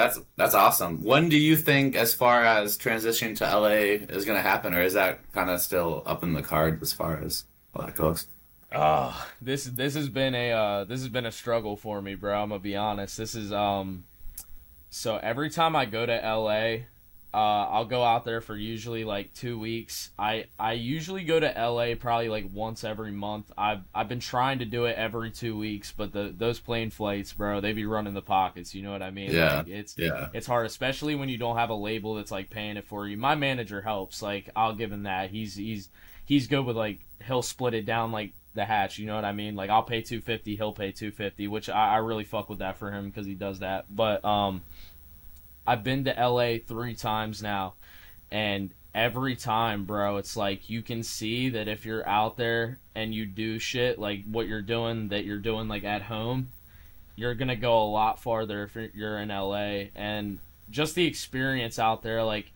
That's that's awesome. When do you think, as far as transitioning to LA, is going to happen, or is that kind of still up in the card as far as that goes? Oh, this this has been a uh, this has been a struggle for me, bro. I'm gonna be honest. This is um, so every time I go to LA, uh, I'll go out there for usually like two weeks. I I usually go to LA probably like once every month. I've I've been trying to do it every two weeks, but the those plane flights, bro, they be running the pockets. You know what I mean? Yeah. Like, it's Yeah. it's hard, especially when you don't have a label that's like paying it for you. My manager helps. Like I'll give him that. He's he's he's good with like he'll split it down like the hatch. You know what I mean? Like I'll pay two fifty, he'll pay two fifty, which I, I really fuck with that for him because he does that. But um, I've been to LA three times now, and every time, bro, it's like you can see that if you're out there and you do shit like what you're doing, that you're doing like at home, you're gonna go a lot farther if you're- in LA, and just the experience out there, like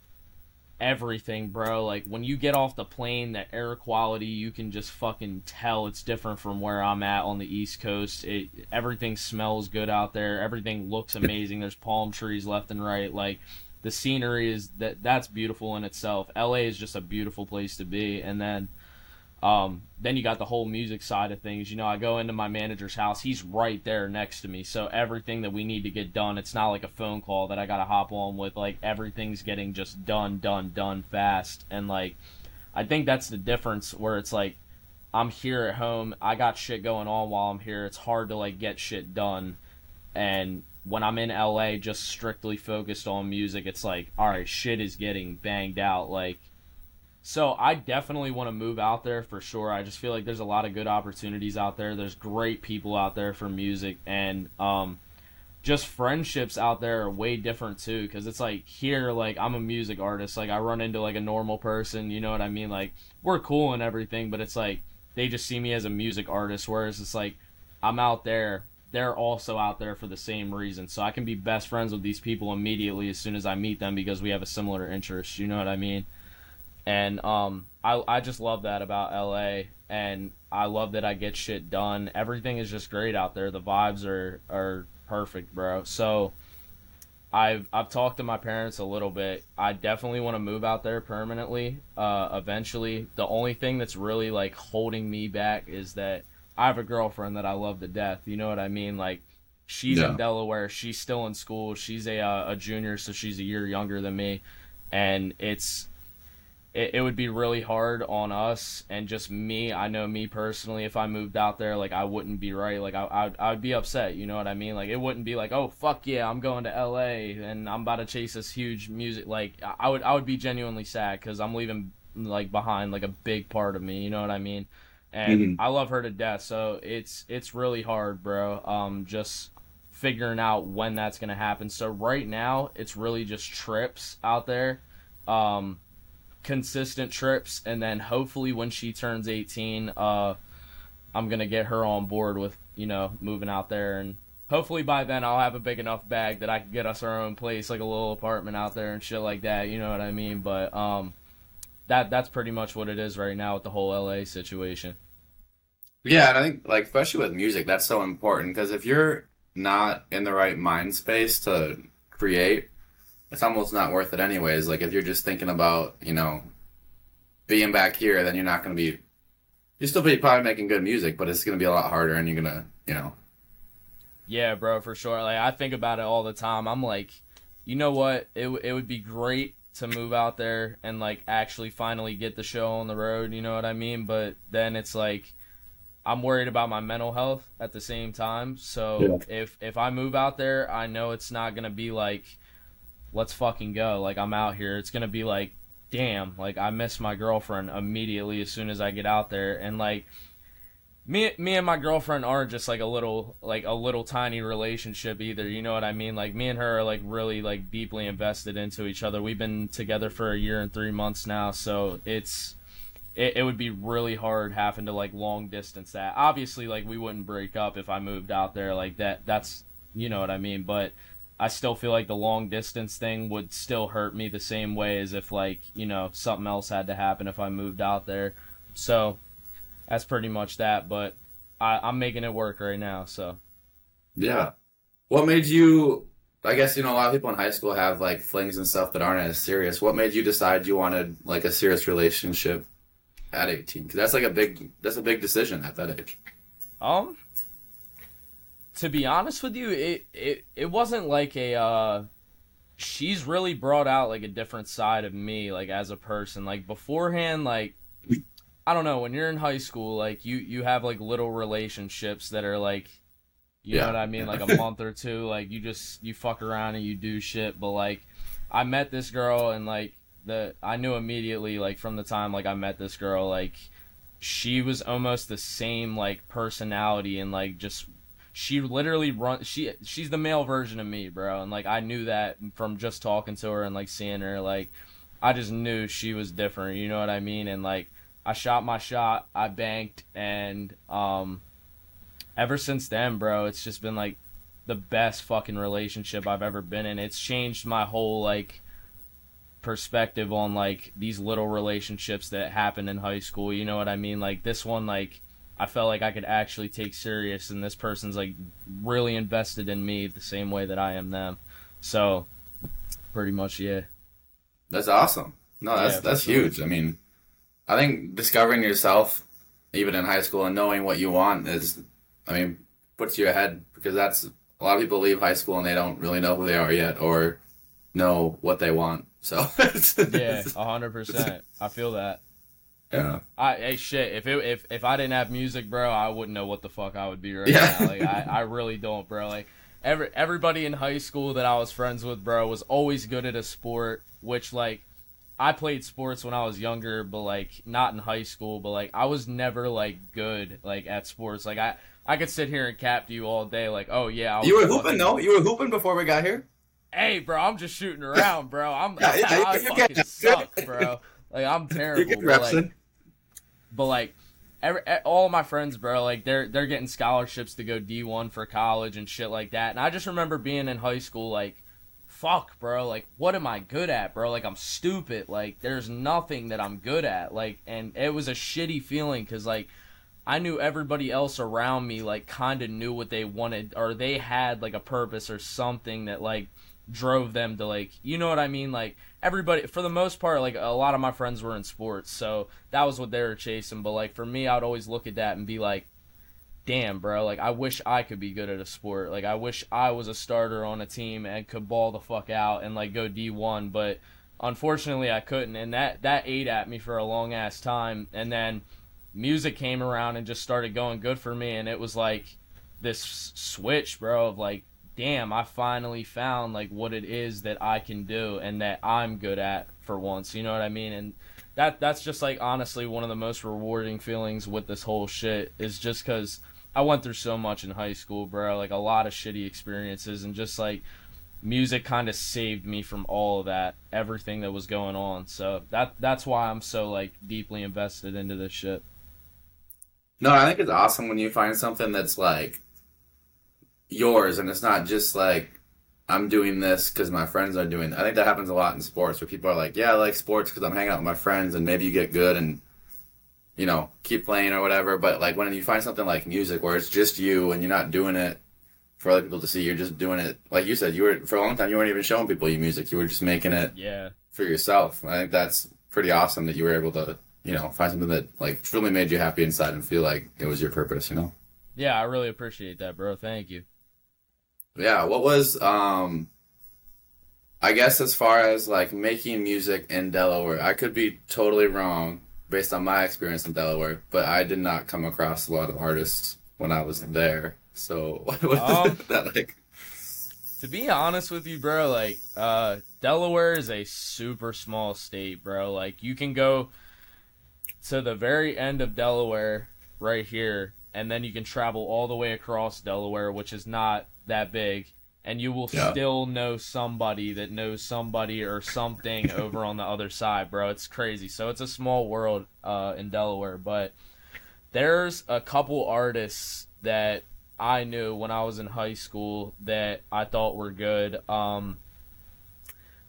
everything, bro. Like when you get off the plane, the air quality, you can just fucking tell it's different from where I'm at on the East Coast. It everything smells good out there. Everything looks amazing. There's palm trees left and right. Like the scenery is that that's beautiful in itself. LA is just a beautiful place to be. And then um, then you got the whole music side of things. You know, I go into my manager's house. He's right there next to me. So everything that we need to get done, it's not like a phone call that I got to hop on with. Like everything's getting just done, done, done fast. And like, I think that's the difference where it's like, I'm here at home. I got shit going on while I'm here. It's hard to like get shit done. And when I'm in LA, just strictly focused on music, it's like, all right, shit is getting banged out. Like, so I definitely want to move out there for sure. I just feel like there's a lot of good opportunities out there. There's great people out there for music and um just friendships out there are way different too cuz it's like here like I'm a music artist. Like I run into like a normal person, you know what I mean? Like we're cool and everything, but it's like they just see me as a music artist whereas it's like I'm out there they're also out there for the same reason. So I can be best friends with these people immediately as soon as I meet them because we have a similar interest, you know what I mean? And um I I just love that about LA and I love that I get shit done. Everything is just great out there. The vibes are are perfect, bro. So I've I've talked to my parents a little bit. I definitely want to move out there permanently uh eventually. The only thing that's really like holding me back is that I have a girlfriend that I love to death. You know what I mean? Like she's Yeah. in Delaware. She's still in school. She's a uh, a junior, so she's a year younger than me. And it's it, it would be really hard on us and just me. I know me personally, if I moved out there, like I wouldn't be right. Like I, I, would, I would be upset. You know what I mean? Like it wouldn't be like, oh fuck yeah, I'm going to L.A. and I'm about to chase this huge music. Like I would, I would be genuinely sad because I'm leaving like behind like a big part of me. You know what I mean? And Mhm. I love her to death. So it's it's really hard, bro. Um, just figuring out when that's gonna happen. So right now, it's really just trips out there. Um, consistent trips and then hopefully when she turns 18 uh i'm gonna get her on board with you know moving out there. And hopefully by then i'll have a big enough bag that i can get us our own place like a little apartment out there and shit like that you know what i mean? But um that that's pretty much what it is right now with the whole la situation. Yeah, and I think like especially with music, that's so important because if you're not in the right mind space to create, it's almost not worth it anyways. Like if you're just thinking about, you know, being back here, then you're not gonna be you're still be probably making good music, but it's gonna be a lot harder and you're gonna, you know. Yeah, bro, for sure. Like I think about it all the time. I'm like, you know what? It it would be great to move out there and like actually finally get the show on the road. You know what I mean? But then it's like, I'm worried about my mental health at the same time. So if if I move out there, I know it's not gonna be like, let's fucking go. Like I'm out here. It's gonna be like, damn. Like I miss my girlfriend immediately as soon as I get out there, and like me me and my girlfriend aren't just like a little like a little tiny relationship either you know what i mean like me and her are like really like deeply invested into each other we've been together for a year and three months now so it's it, it would be really hard having to like long distance that obviously like we wouldn't break up if i moved out there like that that's you know what i mean but i still feel like the long distance thing would still hurt me the same way as if like you know something else had to happen if i moved out there so that's pretty much that. But I, I'm making it work right now. So Yeah. What made you I guess you know a lot of people in high school have like flings and stuff that aren't as serious. What made you decide you wanted like a serious relationship at 18? Because that's like a big that's a big decision at that age. Um, to be honest with you, it it it wasn't like a uh she's really brought out like a different side of me like as a person. Like beforehand like I don't know, when you're in high school like you you have like little relationships that are like you Yeah. know what I mean, like a month or two like you just you fuck around and you do shit, but like I met this girl and like the I knew immediately like from the time like I met this girl like she was almost the same like personality and like just she literally run she she's the male version of me bro. And like i knew that from just talking to her and like seeing her like i just knew she was different you know what i mean? And like i shot my shot i banked and um ever since then bro it's just been like the best fucking relationship i've ever been in. It's changed my whole like perspective on like these little relationships that happen in high school you know what i mean? Like this one like I felt like I could actually take serious, and this person's like really invested in me the same way that I am them. So, pretty much, yeah. That's awesome. No, that's Yeah, that's huge. I mean, I think discovering yourself, even in high school, and knowing what you want is, I mean, puts you ahead because that's a lot of people leave high school and they don't really know who they are yet or know what they want. So Yeah, a hundred percent. I feel that. Yeah, I hey shit. If it if if I didn't have music, bro, I wouldn't know what the fuck I would be right Yeah. now. Like I I really don't, bro. Like every everybody in high school that I was friends with, bro, was always good at a sport. Which like I played sports when I was younger, but like not in high school. But like I was never like good like at sports. Like I I could sit here and cap to you all day. Like oh yeah, I was you were hooping, no? You were hooping before we got here. Hey, bro, I'm just shooting around, bro. I'm Yeah, yeah, I good. fucking suck, bro. Like I'm You terrible. get reps like. But like every, all my friends bro like they're they're getting scholarships to go d1 for college and shit like that. And i just remember being in high school like fuck bro like what am i good at bro? Like i'm stupid. Like there's nothing that i'm good at. Like and it was a shitty feeling because like i knew everybody else around me like kind of knew what they wanted or they had like a purpose or something that like drove them to like you know what i mean? Like everybody for the most part like a lot of my friends were in sports so that was what they were chasing. But like for me i'd always look at that and be like damn bro like i wish i could be good at a sport. Like i wish i was a starter on a team and could ball the fuck out and like go d1 but unfortunately i couldn't. And that that ate at me for a long ass time. And then music came around and just started going good for me. And it was like this switch bro of like damn i finally found like what it is that i can do and that i'm good at for once you know what i mean? And that that's just like honestly one of the most rewarding feelings with this whole shit is just because i went through so much in high school bro like a lot of shitty experiences and just like music kind of saved me from all of that everything that was going on. So that that's why i'm so like deeply invested into this shit. No, I think it's awesome when you find something that's like yours and it's not just like I'm doing this because my friends are doing. I think that happens a lot in sports where people are like, "Yeah, I like sports because I'm hanging out with my friends," and maybe you get good and you know keep playing or whatever. But like when you find something like music where it's just you and you're not doing it for other people to see, you're just doing it like you said. You were for a long time. You weren't even showing people your music. You were just making it yeah for yourself. I think that's pretty awesome that you were able to, you know, find something that like truly made you happy inside and feel like it was your purpose, you know? yeah i really appreciate that bro thank you Yeah, what was um I guess as far as like making music in Delaware, I could be totally wrong based on my experience in Delaware, but I did not come across a lot of artists when I was there. So what was Um, that like? To be honest with you, bro, like uh Delaware is a super small state, bro. Like you can go to the very end of Delaware right here and then you can travel all the way across Delaware, which is not that big, and you will Yeah. still know somebody that knows somebody or something over on the other side, bro. It's crazy. So it's a small world uh in Delaware, but there's a couple artists that I knew when I was in high school that I thought were good. Um,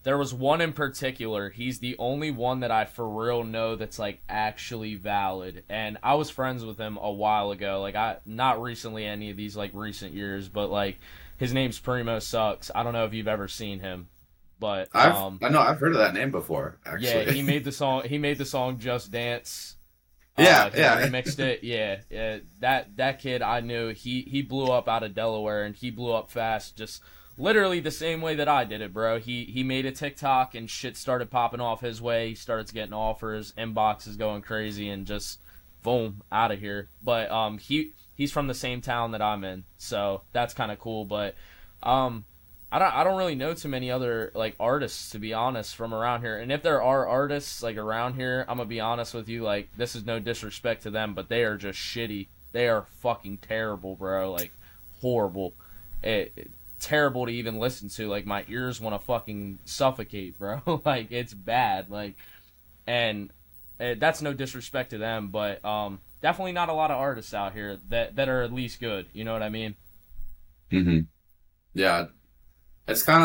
there was one in particular. He's the only one that I for real know that's like actually valid. And I was friends with him a while ago. Like I not recently any of these like recent years, but like his name's Primo Sucks. I don't know if you've ever seen him. But I've um I know I've heard of that name before. Actually, yeah, he made the song he made the song Just Dance. Yeah, Uh, he yeah. remixed it. Yeah, yeah. That that kid I knew. He he blew up out of Delaware and he blew up fast. Just literally the same way that I did it, bro. He he made a TikTok and shit started popping off his way. He starts getting offers, inbox is going crazy, and just boom out of here. But um, he he's from the same town that I'm in, so that's kind of cool. But um, I don't I don't really know too many other like artists to be honest from around here. And if there are artists like around here, I'm gonna be honest with you. Like this is no disrespect to them, but they are just shitty. They are fucking terrible, bro. Like horrible. It, it- terrible to even listen to. Like my ears want to fucking suffocate, bro. like it's bad. Like and uh, that's no disrespect to them, but um definitely not a lot of artists out here that that are at least good. You know what I mean? hmm Yeah, it's kind of